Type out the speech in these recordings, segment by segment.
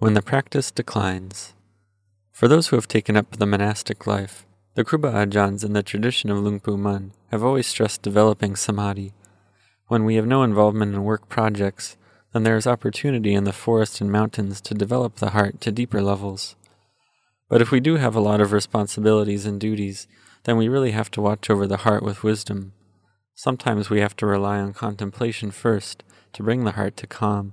When the practice declines. For those who have taken up the monastic life, the Kruba Ajahns in the tradition of Luang Pu Mun have always stressed developing samadhi. When we have no involvement in work projects, then there is opportunity in the forest and mountains to develop the heart to deeper levels. But if we do have a lot of responsibilities and duties, then we really have to watch over the heart with wisdom. Sometimes we have to rely on contemplation first to bring the heart to calm,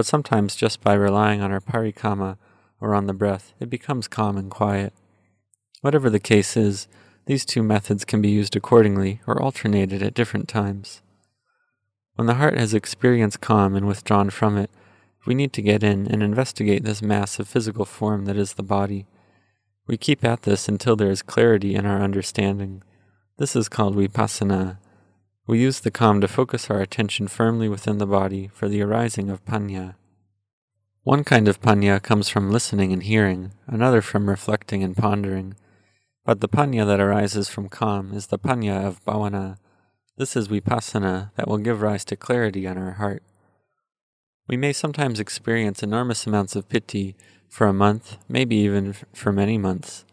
but sometimes just by relying on our parikamma or on the breath, it becomes calm and quiet. Whatever the case is, these two methods can be used accordingly or alternated at different times. When the heart has experienced calm and withdrawn from it, we need to get in and investigate this mass of physical form that is the body. We keep at this until there is clarity in our understanding. This is called vipassana. We use the calm to focus our attention firmly within the body for the arising of panya. One kind of panya comes from listening and hearing, another from reflecting and pondering. But the panya that arises from calm is the panya of bhavana. This is vipassana that will give rise to clarity on our heart. We may sometimes experience enormous amounts of piti for a month, maybe even for many months.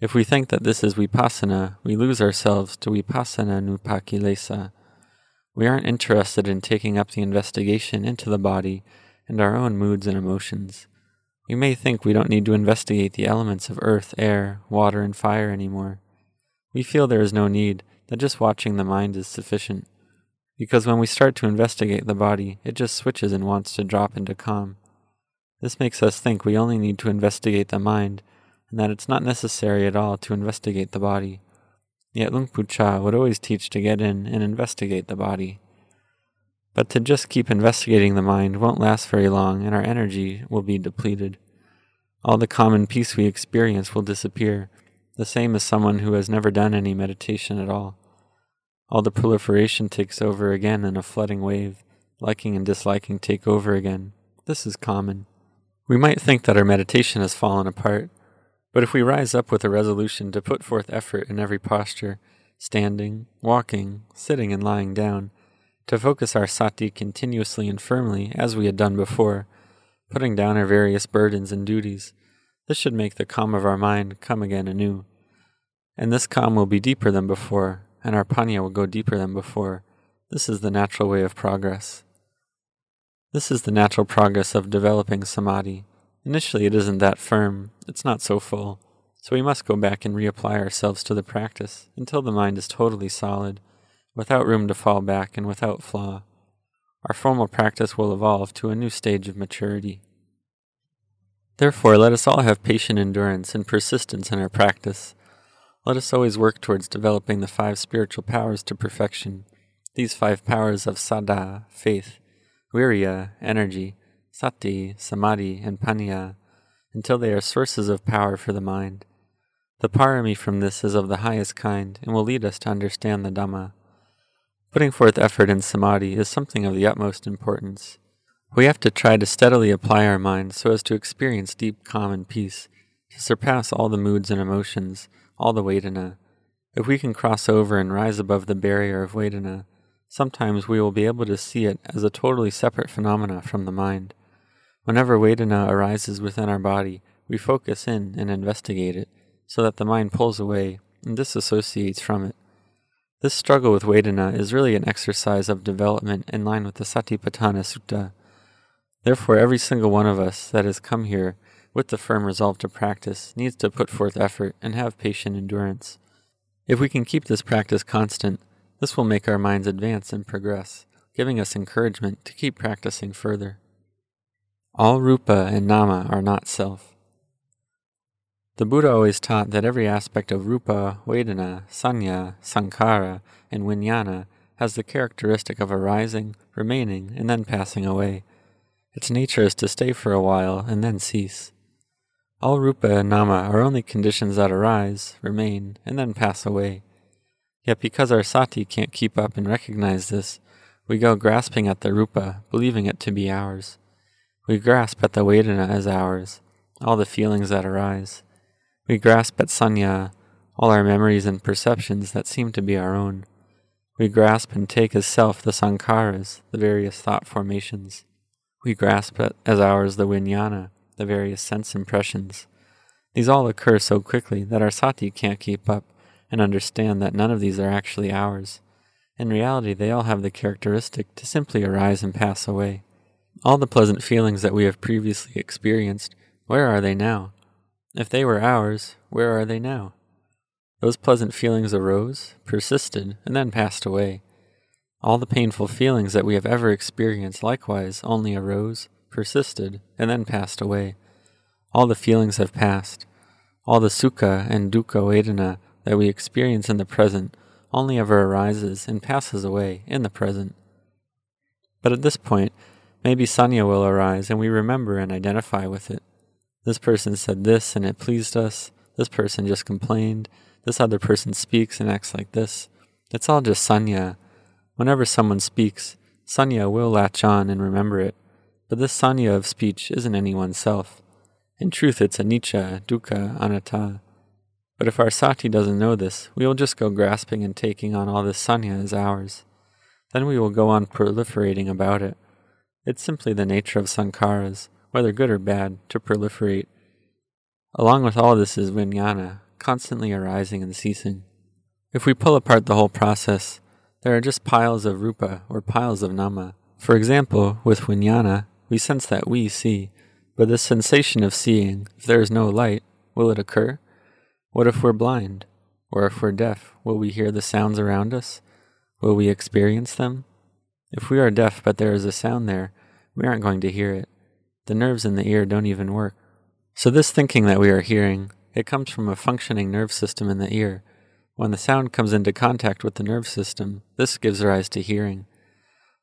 If we think that this is vipassana, we lose ourselves to vipassana nupakilesa. We aren't interested in taking up the investigation into the body and our own moods and emotions. We may think we don't need to investigate the elements of earth, air, water, and fire anymore. We feel there is no need, that just watching the mind is sufficient. Because when we start to investigate the body, it just switches and wants to drop into calm. This makes us think we only need to investigate the mind, and that it's not necessary at all to investigate the body. Yet Luang Pu Cha would always teach to get in and investigate the body. But to just keep investigating the mind won't last very long, and our energy will be depleted. All the common peace we experience will disappear, the same as someone who has never done any meditation at all. All the proliferation takes over again in a flooding wave, liking and disliking take over again. This is common. We might think that our meditation has fallen apart, but if we rise up with a resolution to put forth effort in every posture, standing, walking, sitting, and lying down, to focus our sati continuously and firmly as we had done before, putting down our various burdens and duties. This should make the calm of our mind come again anew. And this calm will be deeper than before, and our panya will go deeper than before. This is the natural way of progress. This is the natural progress of developing samadhi. Initially, it isn't that firm, it's not so full, so we must go back and reapply ourselves to the practice until the mind is totally solid without room to fall back and without flaw. Our formal practice will evolve to a new stage of maturity. Therefore, let us all have patient endurance and persistence in our practice. Let us always work towards developing the five spiritual powers to perfection. These five powers of saddha, faith, virya, energy, sati, samadhi, and panya, until they are sources of power for the mind. The parami from this is of the highest kind and will lead us to understand the Dhamma. Putting forth effort in samadhi is something of the utmost importance. We have to try to steadily apply our mind so as to experience deep calm and peace, to surpass all the moods and emotions, all the Vedana. If we can cross over and rise above the barrier of Vedana, sometimes we will be able to see it as a totally separate phenomena from the mind. Whenever Vedana arises within our body, we focus in and investigate it, so that the mind pulls away and disassociates from it. This struggle with Vedana is really an exercise of development in line with the Satipatthana Sutta. Therefore, every single one of us that has come here with the firm resolve to practice needs to put forth effort and have patient endurance. If we can keep this practice constant, this will make our minds advance and progress, giving us encouragement to keep practicing further. All rupa and nama are not self. The Buddha always taught that every aspect of rupa, vedana, sanya, sankara, and vijnana has the characteristic of arising, remaining, and then passing away. Its nature is to stay for a while and then cease. All rupa and nama are only conditions that arise, remain, and then pass away. Yet because our sati can't keep up and recognize this, we go grasping at the rupa, believing it to be ours. We grasp at the vedana as ours, all the feelings that arise. We grasp at sanya, all our memories and perceptions that seem to be our own. We grasp and take as self the sankharas, the various thought formations. We grasp at, as ours the vijnana, the various sense impressions. These all occur so quickly that our sati can't keep up and understand that none of these are actually ours. In reality, they all have the characteristic to simply arise and pass away. All the pleasant feelings that we have previously experienced, where are they now? If they were ours, where are they now? Those pleasant feelings arose, persisted, and then passed away. All the painful feelings that we have ever experienced likewise only arose, persisted, and then passed away. All the feelings have passed. All the sukha and dukkha vedana that we experience in the present only ever arises and passes away in the present. But at this point, maybe sanya will arise and we remember and identify with it. This person said this and it pleased us. This person just complained. This other person speaks and acts like this. It's all just sanya. Whenever someone speaks, sanya will latch on and remember it. But this sanya of speech isn't anyone's self. In truth, it's anicca, dukkha, anatta. But if our sati doesn't know this, we will just go grasping and taking on all this sanya as ours. Then we will go on proliferating about it. It's simply the nature of sankharas, whether good or bad, to proliferate. Along with all this is vijnana, constantly arising and ceasing. If we pull apart the whole process, there are just piles of rupa or piles of nama. For example, with vijnana, we sense that we see, but this sensation of seeing, if there is no light, will it occur? What if we're blind? Or if we're deaf, will we hear the sounds around us? Will we experience them? If we are deaf but there is a sound there, we aren't going to hear it. The nerves in the ear don't even work. So this thinking that we are hearing, it comes from a functioning nerve system in the ear. When the sound comes into contact with the nerve system, this gives rise to hearing.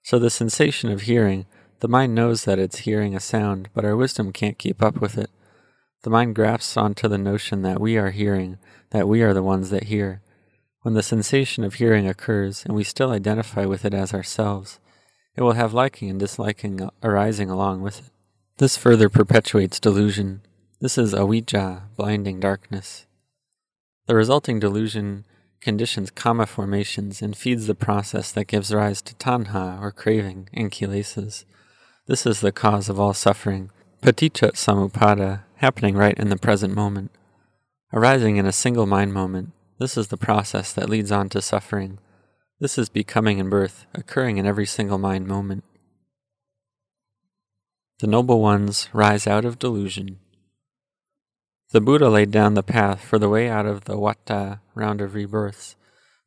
So the sensation of hearing, the mind knows that it's hearing a sound, but our wisdom can't keep up with it. The mind grasps onto the notion that we are hearing, that we are the ones that hear. When the sensation of hearing occurs and we still identify with it as ourselves, it will have liking and disliking arising along with it. This further perpetuates delusion. This is avijja, blinding darkness. The resulting delusion conditions kamma formations and feeds the process that gives rise to tanha or craving and kilesas. This is the cause of all suffering. Paticca samuppada happening right in the present moment. Arising in a single mind moment, this is the process that leads on to suffering. This is becoming and birth, occurring in every single mind moment. The noble ones rise out of delusion. The Buddha laid down the path for the way out of the vata round of rebirths,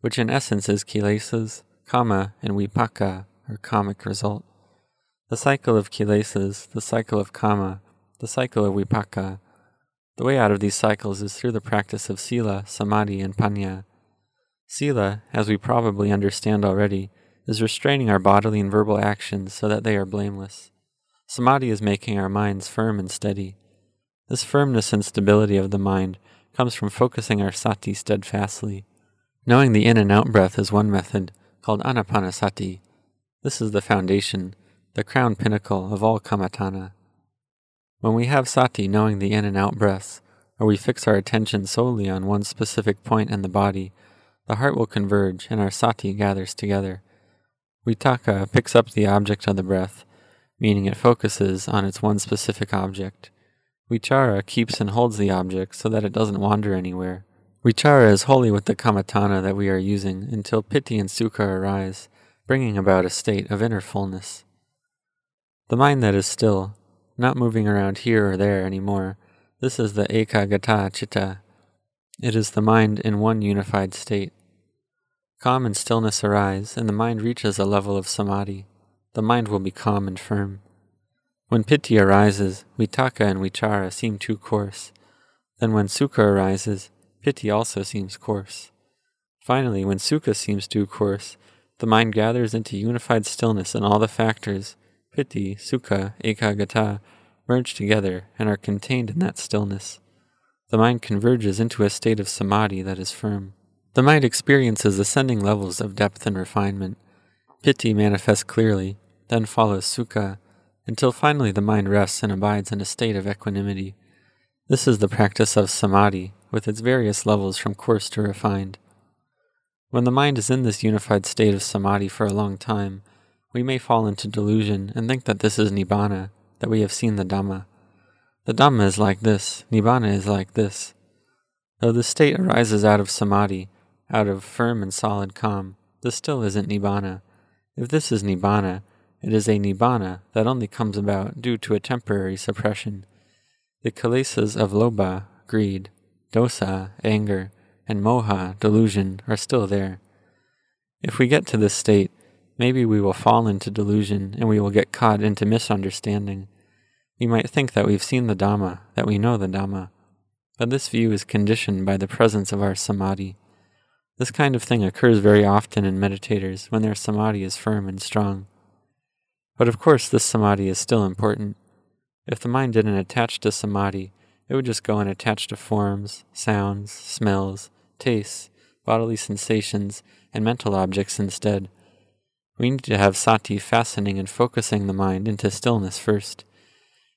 which in essence is kilesas, kamma, and vipaka, or kammic result. The cycle of kilesas, the cycle of kamma, the cycle of vipaka. The way out of these cycles is through the practice of sila, samadhi, and panya. Sila, as we probably understand already, is restraining our bodily and verbal actions so that they are blameless. Samadhi is making our minds firm and steady. This firmness and stability of the mind comes from focusing our sati steadfastly. Knowing the in and out breath is one method, called anapanasati. This is the foundation, the crown pinnacle of all kammatthana. When we have sati knowing the in and out breaths, or we fix our attention solely on one specific point in the body, the heart will converge and our sati gathers together. Vitakka picks up the object of the breath, meaning it focuses on its one specific object. Vichara keeps and holds the object so that it doesn't wander anywhere. Vichara is wholly with the kammatthana that we are using until piti and sukha arise, bringing about a state of inner fullness. The mind that is still, not moving around here or there anymore. This is the ekaggata chitta. It is the mind in one unified state. Calm and stillness arise, and the mind reaches a level of samadhi. The mind will be calm and firm. When piti arises, vitakka and vichara seem too coarse. Then when sukha arises, piti also seems coarse. Finally, when sukha seems too coarse, the mind gathers into unified stillness and all the factors, piti, sukha, ekaggata, merge together and are contained in that stillness. The mind converges into a state of samadhi that is firm. The mind experiences ascending levels of depth and refinement. Piti manifests clearly, then follows sukha, until finally the mind rests and abides in a state of equanimity. This is the practice of samadhi, with its various levels from coarse to refined. When the mind is in this unified state of samadhi for a long time, we may fall into delusion and think that this is nibbana, that we have seen the Dhamma. The Dhamma is like this, Nibbana is like this. Though the state arises out of samadhi, out of firm and solid calm, this still isn't Nibbana. If this is Nibbana, it is a Nibbana that only comes about due to a temporary suppression. The kilesas of lobha, greed, dosa, anger, and moha, delusion, are still there. If we get to this state, maybe we will fall into delusion and we will get caught into misunderstanding. We might think that we've seen the Dhamma, that we know the Dhamma, but this view is conditioned by the presence of our samadhi. This kind of thing occurs very often in meditators when their samadhi is firm and strong. But of course, this samadhi is still important. If the mind didn't attach to samadhi, it would just go and attach to forms, sounds, smells, tastes, bodily sensations, and mental objects instead. We need to have sati fastening and focusing the mind into stillness first.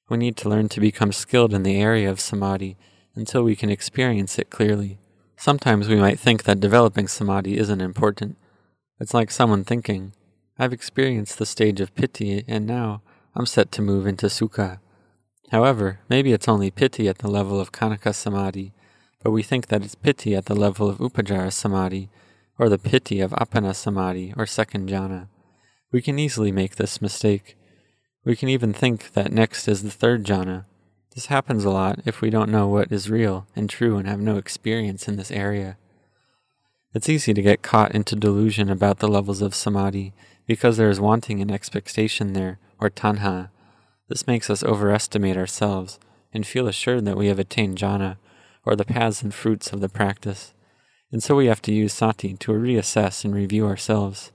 We need to learn to become skilled in the area of samadhi until we can experience it clearly. Sometimes we might think that developing samadhi isn't important. It's like someone thinking, I've experienced the stage of piti and now I'm set to move into sukha. However, maybe it's only piti at the level of khanika samadhi, but we think that it's piti at the level of upacara samadhi, or the piti of appana samadhi, or second jhana. We can easily make this mistake. We can even think that next is the third jhana. This happens a lot if we don't know what is real and true and have no experience in this area. It's easy to get caught into delusion about the levels of samadhi because there is wanting and expectation there, or tanha. This makes us overestimate ourselves and feel assured that we have attained jhana, or the paths and fruits of the practice. And so we have to use sati to reassess and review ourselves.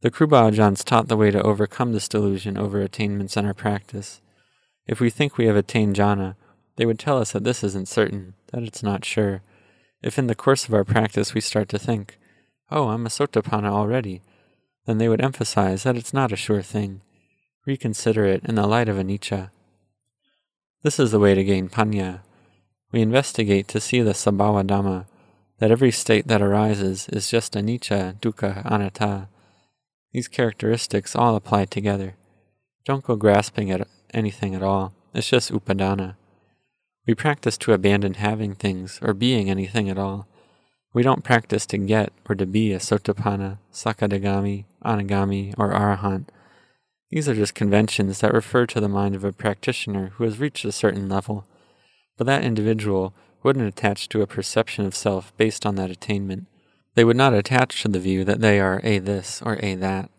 The Kruba Ajahns taught the way to overcome this delusion over attainments in our practice. If we think we have attained jhana, they would tell us that this isn't certain, that it's not sure. If in the course of our practice we start to think, oh, I'm a sotapanna already, then they would emphasize that it's not a sure thing. Reconsider it in the light of anicca. This is the way to gain panya. We investigate to see the sabhava dhamma, that every state that arises is just anicca, dukkha, anatta, these characteristics all apply together. Don't go grasping at anything at all. It's just upadana. We practice to abandon having things or being anything at all. We don't practice to get or to be a sotapanna, sakadagami, anagami, or arahant. These are just conventions that refer to the mind of a practitioner who has reached a certain level, but that individual wouldn't attach to a perception of self based on that attainment. They would not attach to the view that they are a this or a that.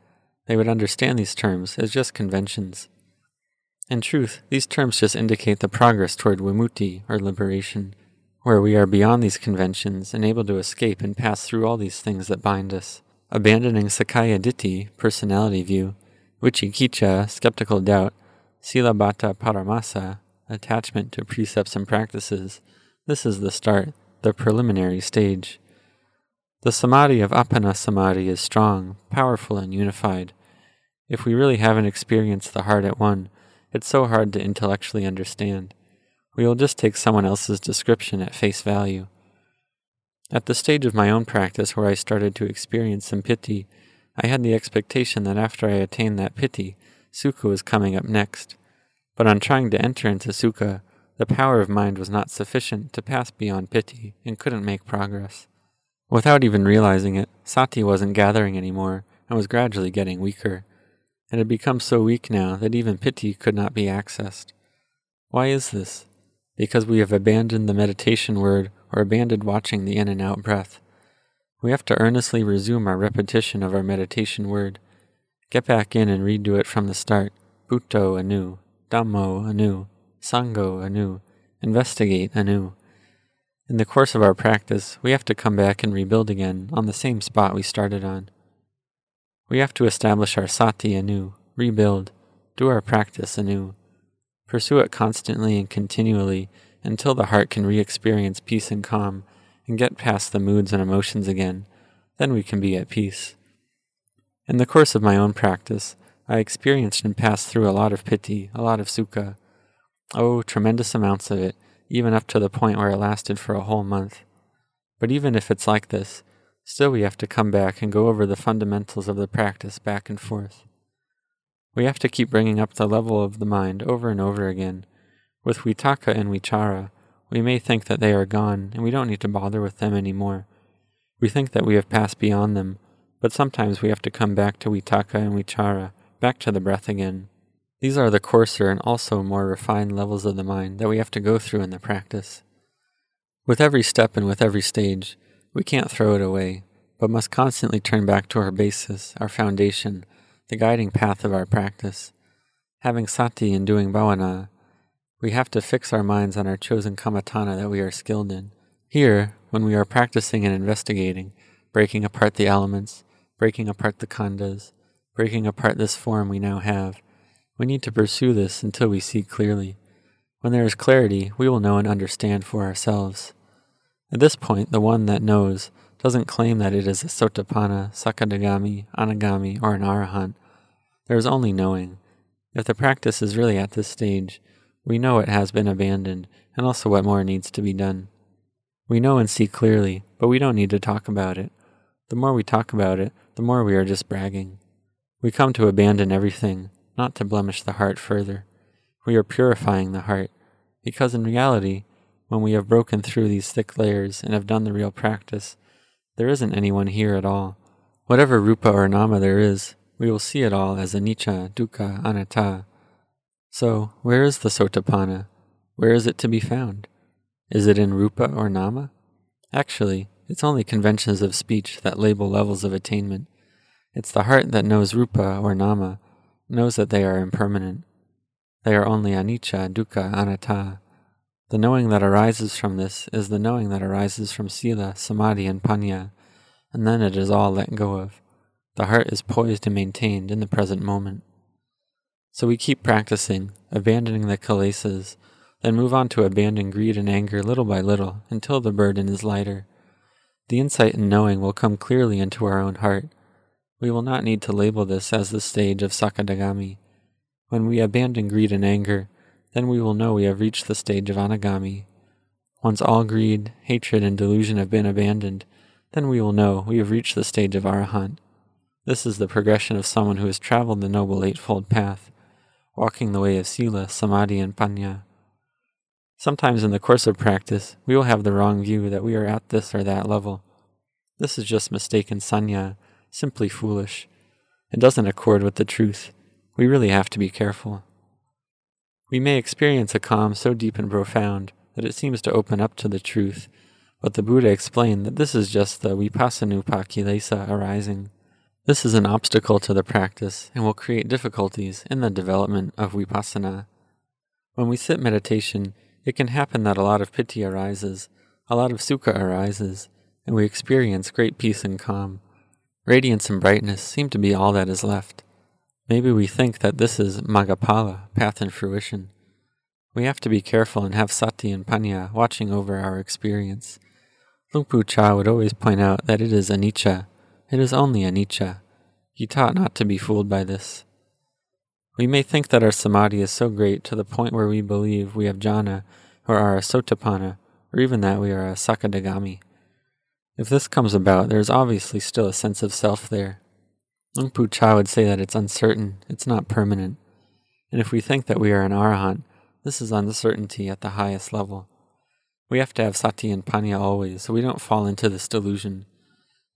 They would understand these terms as just conventions. In truth, these terms just indicate the progress toward vimutti, or liberation, where we are beyond these conventions and able to escape and pass through all these things that bind us. Abandoning Sakkaya Ditthi, personality view, Vicikiccha, skeptical doubt, Silabbata Paramasa, attachment to precepts and practices, this is the start, the preliminary stage. The samadhi of appana samadhi is strong, powerful, and unified. If we really haven't experienced the heart at one, it's so hard to intellectually understand. We will just take someone else's description at face value. At the stage of my own practice where I started to experience some piti, I had the expectation that after I attained that piti, sukha was coming up next. But on trying to enter into sukha, the power of mind was not sufficient to pass beyond piti and couldn't make progress. Without even realizing it, Sati wasn't gathering anymore and was gradually getting weaker. It had become so weak now that even piti could not be accessed. Why is this? Because we have abandoned the meditation word or abandoned watching the in and out breath. We have to earnestly resume our repetition of our meditation word. Get back in and redo it from the start. Buddho anew, Dhammo anew, Sangho anew, investigate anew. In the course of our practice, we have to come back and rebuild again on the same spot we started on. We have to establish our sati anew, rebuild, do our practice anew, pursue it constantly and continually until the heart can re experience peace and calm and get past the moods and emotions again. Then we can be at peace. In the course of my own practice, I experienced and passed through a lot of piti, a lot of sukha. Oh, tremendous amounts of it, even up to the point where it lasted for a whole month. But even if it's like this, still we have to come back and go over the fundamentals of the practice back and forth. We have to keep bringing up the level of the mind over and over again. With Vitakka and Vichara, we may think that they are gone and we don't need to bother with them anymore. We think that we have passed beyond them, but sometimes we have to come back to Vitakka and Vichara, back to the breath again. These are the coarser and also more refined levels of the mind that we have to go through in the practice. With every step and with every stage, we can't throw it away, but must constantly turn back to our basis, our foundation, the guiding path of our practice. Having sati and doing bhavana, we have to fix our minds on our chosen kammatthana that we are skilled in. Here, when we are practicing and investigating, breaking apart the elements, breaking apart the khandhas, breaking apart this form we now have, we need to pursue this until we see clearly. When there is clarity, we will know and understand for ourselves. At this point, the one that knows doesn't claim that it is a sotapanna, sakadagami, anagami, or an arahant. There is only knowing. If the practice is really at this stage, we know it has been abandoned and also what more needs to be done. We know and see clearly, but we don't need to talk about it. The more we talk about it, the more we are just bragging. We come to abandon everything, not to blemish the heart further. We are purifying the heart, because in reality, when we have broken through these thick layers and have done the real practice, there isn't anyone here at all. Whatever rupa or nama there is, we will see it all as anicca, dukkha, anatta. So, where is the sotapanna? Where is it to be found? Is it in rupa or nama? Actually, it's only conventions of speech that label levels of attainment. It's the heart that knows rupa or nama, knows that they are impermanent. They are only anicca, dukkha, anatta. The knowing that arises from this is the knowing that arises from sila, samadhi, and panya, and then it is all let go of. The heart is poised and maintained in the present moment. So we keep practicing, abandoning the kilesas, then move on to abandon greed and anger little by little until the burden is lighter. The insight and knowing will come clearly into our own heart. We will not need to label this as the stage of Sakadagami. When we abandon greed and anger, then we will know we have reached the stage of Anagami. Once all greed, hatred, and delusion have been abandoned, then we will know we have reached the stage of Arahant. This is the progression of someone who has traveled the Noble Eightfold Path, walking the way of Sila, Samadhi, and Panya. Sometimes in the course of practice, we will have the wrong view that we are at this or that level. This is just mistaken sanya, simply foolish. It doesn't accord with the truth. We really have to be careful. We may experience a calm so deep and profound that it seems to open up to the truth, but the Buddha explained that this is just the vipassanupa kilesa arising. This is an obstacle to the practice and will create difficulties in the development of vipassana. When we sit meditation, it can happen that a lot of piti arises, a lot of sukha arises, and we experience great peace and calm. Radiance and brightness seem to be all that is left. Maybe we think that this is Magapala, path and fruition. We have to be careful and have sati and panya watching over our experience. Luang Pu Cha would always point out that it is anicca. It is only anicca. He taught not to be fooled by this. We may think that our samadhi is so great to the point where we believe we have jhana or are a sotapanna, or even that we are a sakadagami. If this comes about, there is obviously still a sense of self there. Luang Pu Cha would say that it's uncertain, it's not permanent. And if we think that we are an arahant, this is uncertainty at the highest level. We have to have sati and panya always, so we don't fall into this delusion.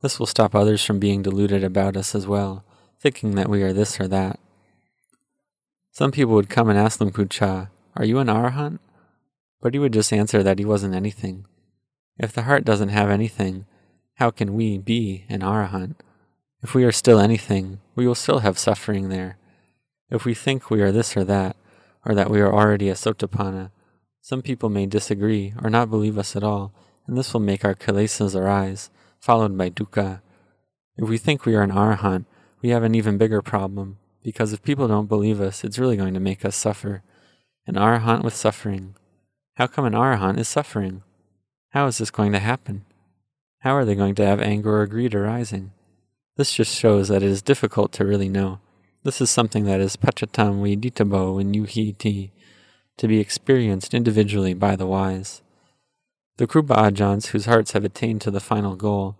This will stop others from being deluded about us as well, thinking that we are this or that. Some people would come and ask Luang Pu Cha, Are you an arahant? But he would just answer that he wasn't anything. If the heart doesn't have anything, how can we be an arahant? If we are still anything, we will still have suffering there. If we think we are this or that, or that we are already a sotapanna, some people may disagree or not believe us at all, and this will make our kilesas arise, followed by dukkha. If we think we are an arahant, we have an even bigger problem, because if people don't believe us, it's really going to make us suffer. An arahant with suffering. How come an arahant is suffering? How is this going to happen? How are they going to have anger or greed arising? This just shows that it is difficult to really know. This is something that is pachatam viditabo in yuhiti, to be experienced individually by the wise. The Kruba Ajahns whose hearts have attained to the final goal,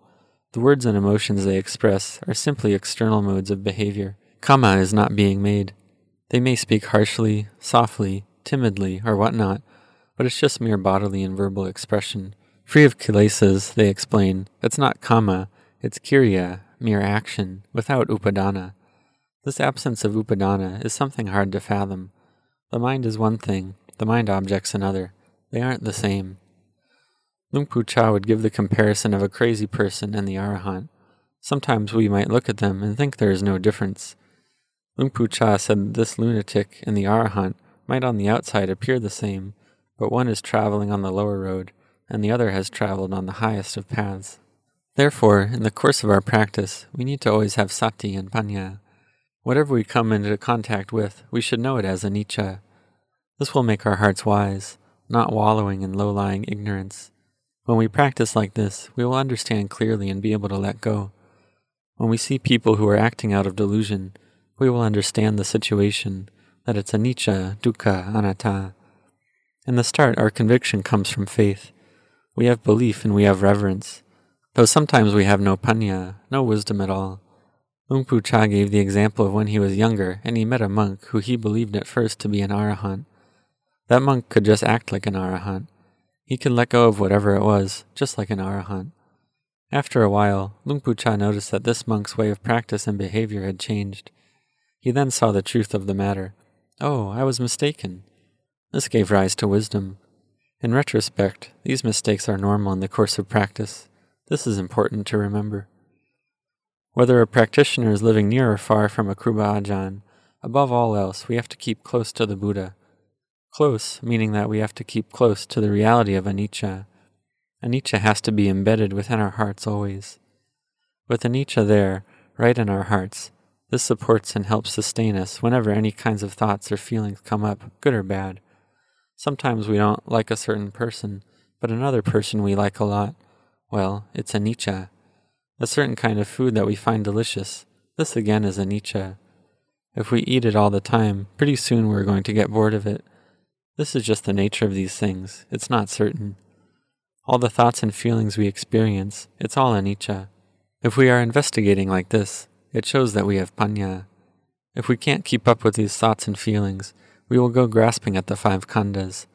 the words and emotions they express are simply external modes of behavior. Kamma is not being made. They may speak harshly, softly, timidly, or whatnot, but it's just mere bodily and verbal expression. Free of kilesas, they explain, it's not kamma, it's kriya, mere action, without upadana. This absence of upadana is something hard to fathom. The mind is one thing, the mind object's another. They aren't the same. Luang Pu Cha would give the comparison of a crazy person and the Arahant. Sometimes we might look at them and think there is no difference. Luang Pu Cha said this lunatic and the Arahant might on the outside appear the same, but one is traveling on the lower road, and the other has traveled on the highest of paths. Therefore, in the course of our practice, we need to always have sati and panya. Whatever we come into contact with, we should know it as anicca. This will make our hearts wise, not wallowing in low lying ignorance. When we practice like this, we will understand clearly and be able to let go. When we see people who are acting out of delusion, we will understand the situation, that it's anicca, dukkha, anatta. In the start, our conviction comes from faith. We have belief and we have reverence, though sometimes we have no panya, no wisdom at all. Luang Pu Cha gave the example of when he was younger and he met a monk who he believed at first to be an arahant. That monk could just act like an arahant. He could let go of whatever it was, just like an arahant. After a while, Luang Pu Cha noticed that this monk's way of practice and behavior had changed. He then saw the truth of the matter. Oh, I was mistaken. This gave rise to wisdom. In retrospect, these mistakes are normal in the course of practice. This is important to remember. Whether a practitioner is living near or far from a Kruba Ajahn, above all else, we have to keep close to the Buddha. Close, meaning that we have to keep close to the reality of anicca. Anicca has to be embedded within our hearts always. With anicca there, right in our hearts, this supports and helps sustain us whenever any kinds of thoughts or feelings come up, good or bad. Sometimes we don't like a certain person, but another person we like a lot. Well, it's anicca. A certain kind of food that we find delicious. This again is anicca. If we eat it all the time, pretty soon we're going to get bored of it. This is just the nature of these things. It's not certain. All the thoughts and feelings we experience, it's all anicca. If we are investigating like this, it shows that we have panya. If we can't keep up with these thoughts and feelings, we will go grasping at the five khandhas.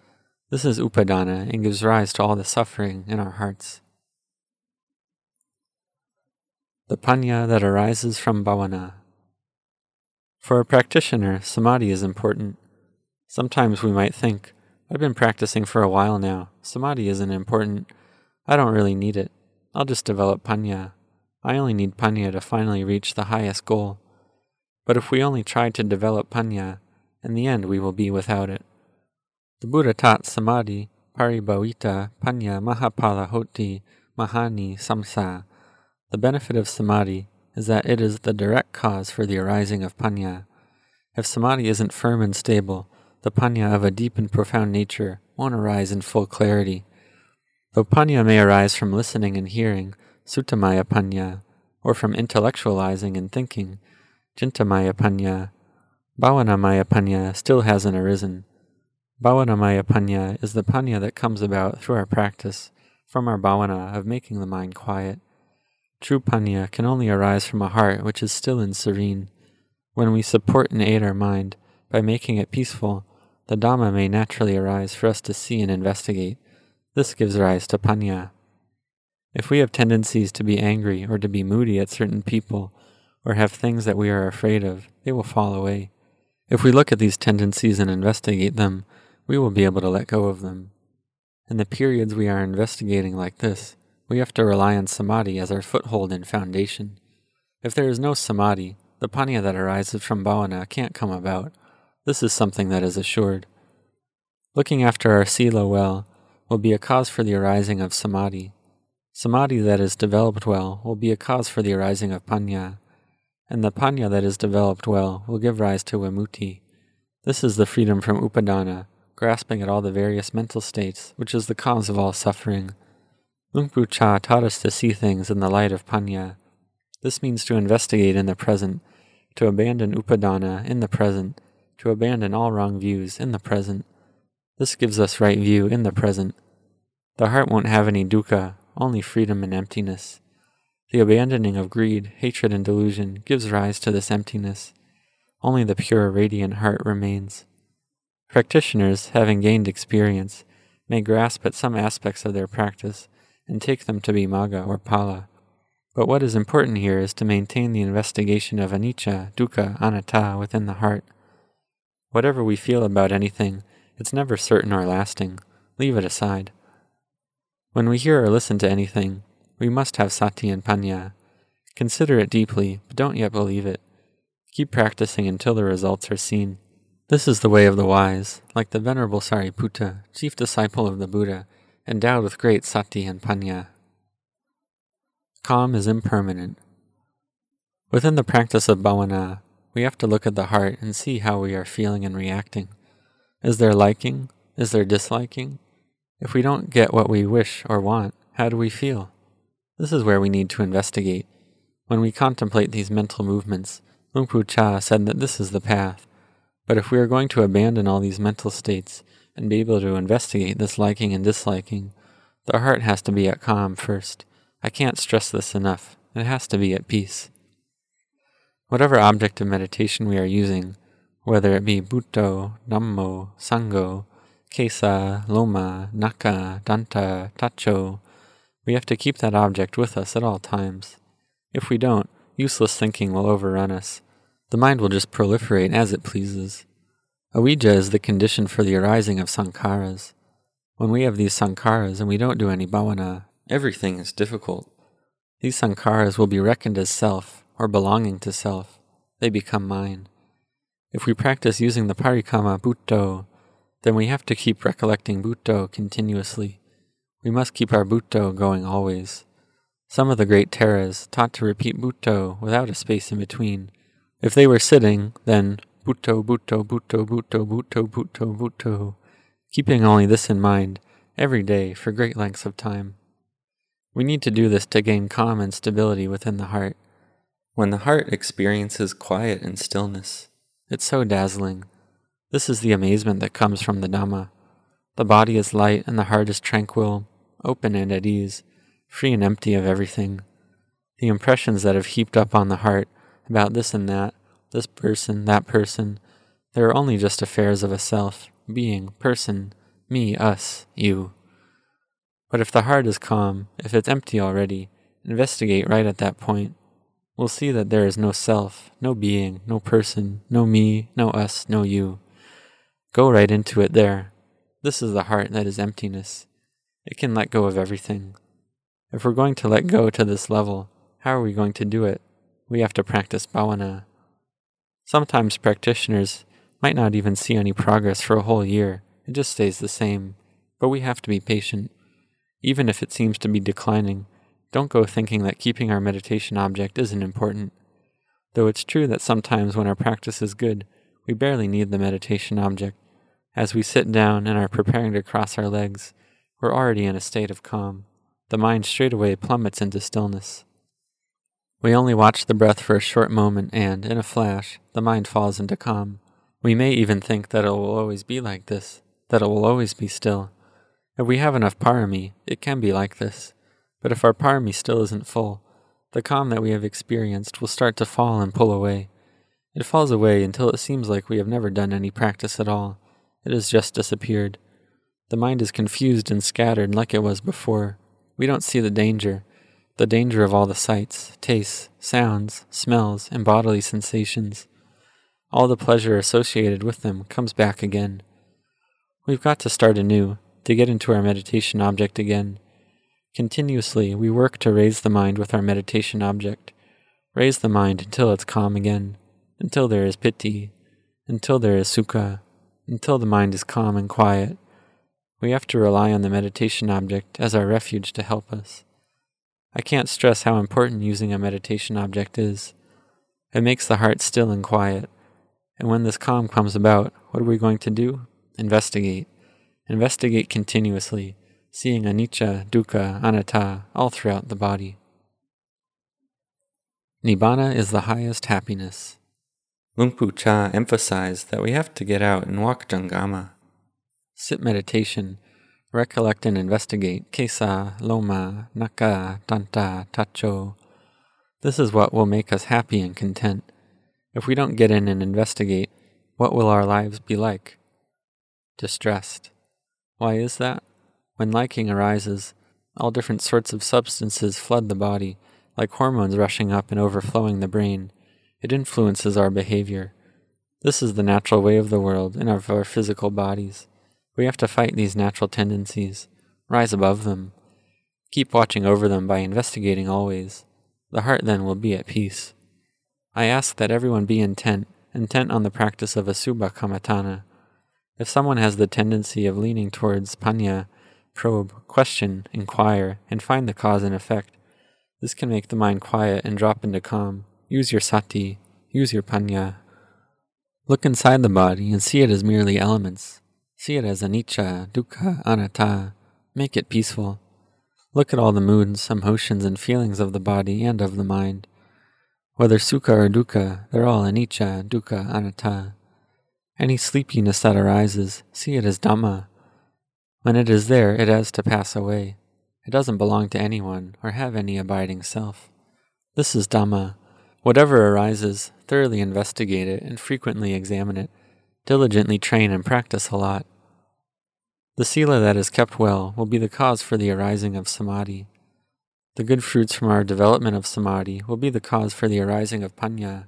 This is upadana and gives rise to all the suffering in our hearts. The panya that arises from bhavana. For a practitioner, samadhi is important. Sometimes we might think, I've been practicing for a while now. Samadhi isn't important. I don't really need it. I'll just develop panya. I only need panya to finally reach the highest goal. But if we only try to develop panya, in the end we will be without it. The Buddha taught samadhi, paribhavita, panya, mahapala hoti, mahani, samsa. The benefit of samadhi is that it is the direct cause for the arising of panya. If samadhi isn't firm and stable, the panya of a deep and profound nature won't arise in full clarity. Though panya may arise from listening and hearing, Sutamaya Panya, or from intellectualizing and thinking, Chintamaya Panya, Bhavanamaya Panya still hasn't arisen. Bhavanamaya Panya is the Panya that comes about through our practice, from our bhavana of making the mind quiet. True Panya can only arise from a heart which is still and serene. When we support and aid our mind by making it peaceful, the Dhamma may naturally arise for us to see and investigate. This gives rise to Panya. If we have tendencies to be angry or to be moody at certain people, or have things that we are afraid of, they will fall away. If we look at these tendencies and investigate them, we will be able to let go of them. In the periods we are investigating like this, we have to rely on samadhi as our foothold and foundation. If there is no samadhi, the panya that arises from bhavana can't come about. This is something that is assured. Looking after our sila well will be a cause for the arising of samadhi. Samadhi that is developed well will be a cause for the arising of panya, and the panya that is developed well will give rise to vimutti. This is the freedom from upadana, grasping at all the various mental states, which is the cause of all suffering. Luang Pu Cha taught us to see things in the light of panya. This means to investigate in the present, to abandon upadana in the present, to abandon all wrong views in the present. This gives us right view in the present. The heart won't have any dukkha, only freedom and emptiness. The abandoning of greed, hatred, and delusion gives rise to this emptiness. Only the pure, radiant heart remains. Practitioners, having gained experience, may grasp at some aspects of their practice and take them to be maga or pala. But what is important here is to maintain the investigation of anicca, dukkha, anatta within the heart. Whatever we feel about anything, it's never certain or lasting. Leave it aside. When we hear or listen to anything, we must have sati and panya. Consider it deeply, but don't yet believe it. Keep practicing until the results are seen. This is the way of the wise, like the Venerable Sariputta, chief disciple of the Buddha, endowed with great sati and panya. Calm is impermanent. Within the practice of bhavana, we have to look at the heart and see how we are feeling and reacting. Is there liking? Is there disliking? If we don't get what we wish or want, how do we feel? This is where we need to investigate. When we contemplate these mental movements, Luang Pu Cha said that this is the path. But if we are going to abandon all these mental states and be able to investigate this liking and disliking, the heart has to be at calm first. I can't stress this enough. It has to be at peace. Whatever object of meditation we are using, whether it be Buddho, Dhammo, Sangho, Kesa, Loma, Naka, Danta, Tacho, we have to keep that object with us at all times. If we don't, useless thinking will overrun us. The mind will just proliferate as it pleases. Avijja is the condition for the arising of sankharas. When we have these sankharas and we don't do any bhavana, Everything is difficult. These sankharas will be reckoned as self or belonging to self. They become mine. If we practice using the parikamma buddho, then we have to keep recollecting buddho continuously. We must keep our buddho going always. Some of the great Theras taught to repeat buddho without a space in between. If they were sitting, then buddho, buddho, buddho, buddho, buddho, buddho, buddho, keeping only this in mind every day for great lengths of time. We need to do this to gain calm and stability within the heart. When the heart experiences quiet and stillness, it's so dazzling. This is the amazement that comes from the Dhamma. The body is light and the heart is tranquil, open and at ease, free and empty of everything. The impressions that have heaped up on the heart about this and that, this person, that person, they are only just affairs of a self, being, person, me, us, you. But if the heart is calm, if it's empty already, investigate right at that point. We'll see that there is no self, no being, no person, no me, no us, no you. Go right into it there. This is the heart that is emptiness. It can let go of everything. If we're going to let go to this level, how are we going to do it? We have to practice bhavana. Sometimes practitioners might not even see any progress for a whole year. It just stays the same. But we have to be patient. Even if it seems to be declining, don't go thinking that keeping our meditation object isn't important. Though it's true that sometimes when our practice is good, we barely need the meditation object. As we sit down and are preparing to cross our legs, we're already in a state of calm. The mind straightway plummets into stillness. We only watch the breath for a short moment, and, in a flash, the mind falls into calm. We may even think that it will always be like this, that it will always be still. If we have enough parami, it can be like this. But if our parami still isn't full, the calm that we have experienced will start to fall and pull away. It falls away until it seems like we have never done any practice at all. It has just disappeared. The mind is confused and scattered like it was before. We don't see the danger, the danger of all the sights, tastes, sounds, smells, and bodily sensations. All the pleasure associated with them comes back again. We've got to start anew, to get into our meditation object again. Continuously, we work to raise the mind with our meditation object. Raise the mind until it's calm again, until there is piti, until there is sukha, until the mind is calm and quiet. We have to rely on the meditation object as our refuge to help us. I can't stress how important using a meditation object is. It makes the heart still and quiet. And when this calm comes about, what are we going to do? Investigate. Investigate continuously, seeing anicca, dukkha, anatta all throughout the body. Nibbana is the highest happiness. Luang Pu Cha emphasized that we have to get out and walk Jangama. Sit meditation, recollect and investigate Kesa, Loma, Naka, Danta, Tacho. This is what will make us happy and content. If we don't get in and investigate, what will our lives be like? distressed. Why is that? When liking arises, all different sorts of substances flood the body, like hormones rushing up and overflowing the brain. It influences our behavior. This is the natural way of the world and of our physical bodies. We have to fight these natural tendencies, rise above them, keep watching over them by investigating always. The heart then will be at peace. I ask that everyone be intent, intent on the practice of Asubha Kammatthana. If someone has the tendency of leaning towards panya, probe, question, inquire, and find the cause and effect, this can make the mind quiet and drop into calm. Use your sati, use your panya. Look inside the body and see it as merely elements. See it as anicca, dukkha, anatta. Make it peaceful. Look at all the moods, emotions, and feelings of the body and of the mind. Whether sukha or dukkha, they're all anicca, dukkha, anatta. Any sleepiness that arises, see it as Dhamma. When it is there, it has to pass away. It doesn't belong to anyone or have any abiding self. This is Dhamma. Whatever arises, thoroughly investigate it and frequently examine it. Diligently train and practice a lot. The sila that is kept well will be the cause for the arising of samadhi. The good fruits from our development of samadhi will be the cause for the arising of panya.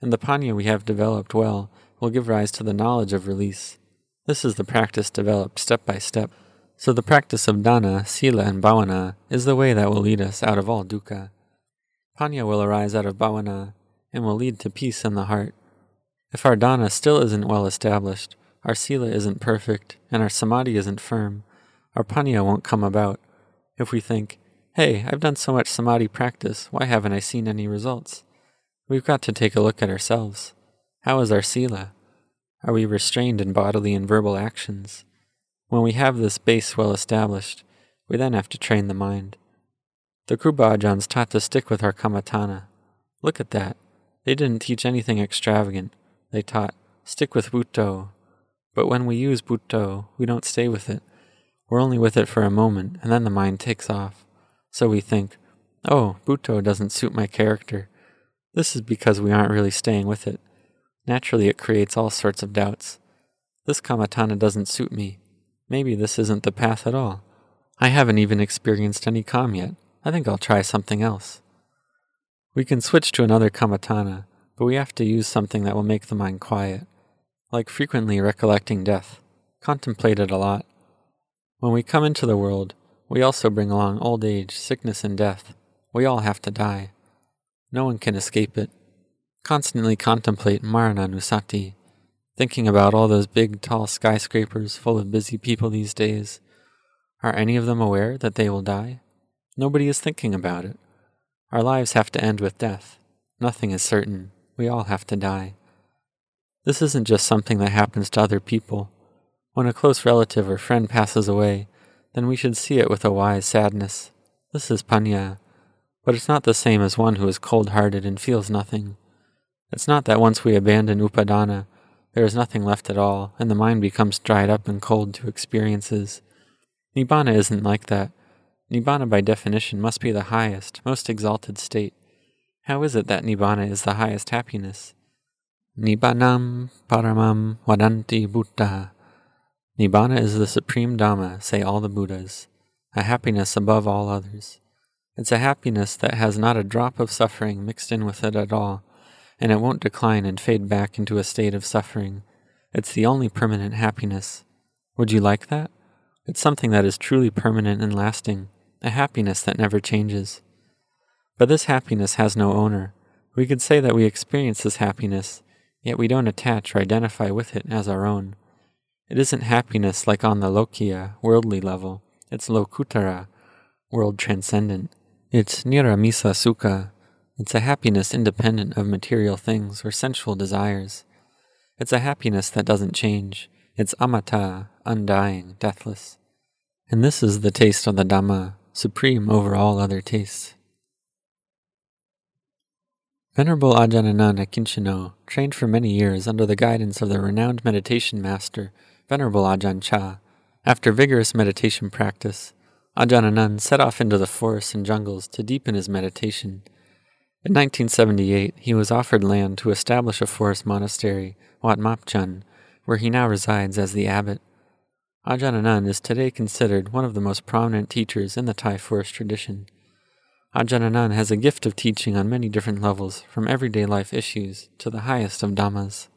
And the panya we have developed well will give rise to the knowledge of release. This is the practice developed step by step. So the practice of dana, sila, and bhavana is the way that will lead us out of all dukkha. Panya will arise out of bhavana and will lead to peace in the heart. If our dana still isn't well established, our sila isn't perfect, and our samadhi isn't firm, our panya won't come about. If we think, hey, I've done so much samadhi practice, why haven't I seen any results? We've got to take a look at ourselves. How is our sila? Are we restrained in bodily and verbal actions? When we have this base well established, we then have to train the mind. The Kruba Ajahns taught to stick with our kammatthana. Look at that. They didn't teach anything extravagant. They taught, stick with Buddho, but when we use Buddho, we don't stay with it. We're only with it for a moment, and then the mind takes off. So we think, oh, Buddho doesn't suit my character. This is because we aren't really staying with it. Naturally, it creates all sorts of doubts. This kammatthana doesn't suit me. Maybe this isn't the path at all. I haven't even experienced any calm yet. I think I'll try something else. We can switch to another kammatthana, but we have to use something that will make the mind quiet like frequently recollecting death, contemplate it a lot. When we come into the world, we also bring along old age, sickness, and death. We all have to die. No one can escape it. Constantly contemplate Marananussati, thinking about all those big, tall skyscrapers full of busy people these days. Are any of them aware that they will die? Nobody is thinking about it. Our lives have to end with death. Nothing is certain. We all have to die. This isn't just something that happens to other people. When a close relative or friend passes away, then we should see it with a wise sadness. This is panya. But it's not the same as one who is cold hearted and feels nothing. It's not that once we abandon upadana, there is nothing left at all, and the mind becomes dried up and cold to experiences. Nibbana isn't like that. Nibbana, by definition, must be the highest, most exalted state. How is it that Nibbana is the highest happiness? Nibbanam Paramam Vadanti Buddha. Nibbana is the supreme Dhamma, say all the Buddhas, a happiness above all others. It's a happiness that has not a drop of suffering mixed in with it at all, and it won't decline and fade back into a state of suffering. It's the only permanent happiness. Would you like that? It's something that is truly permanent and lasting, a happiness that never changes. But this happiness has no owner. We could say that we experience this happiness yet we don't attach or identify with it as our own. It isn't happiness like on the Lokiya, worldly level. It's Lokuttara, world transcendent. It's Niramisa Sukha. It's a happiness independent of material things or sensual desires. It's a happiness that doesn't change. It's amata, undying, deathless. And this is the taste of the Dhamma, supreme over all other tastes. Venerable Ajahn Anan Akincano trained for many years under the guidance of the renowned meditation master, Venerable Ajahn Chah. After vigorous meditation practice, Ajahn set off into the forests and jungles to deepen his meditation. In 1978, he was offered land to establish a forest monastery, Wat Marp Jan, where he now resides as the abbot. Ajahn is today considered one of the most prominent teachers in the Thai forest tradition. Ajahn Anan has a gift of teaching on many different levels, from everyday life issues to the highest of Dhammas.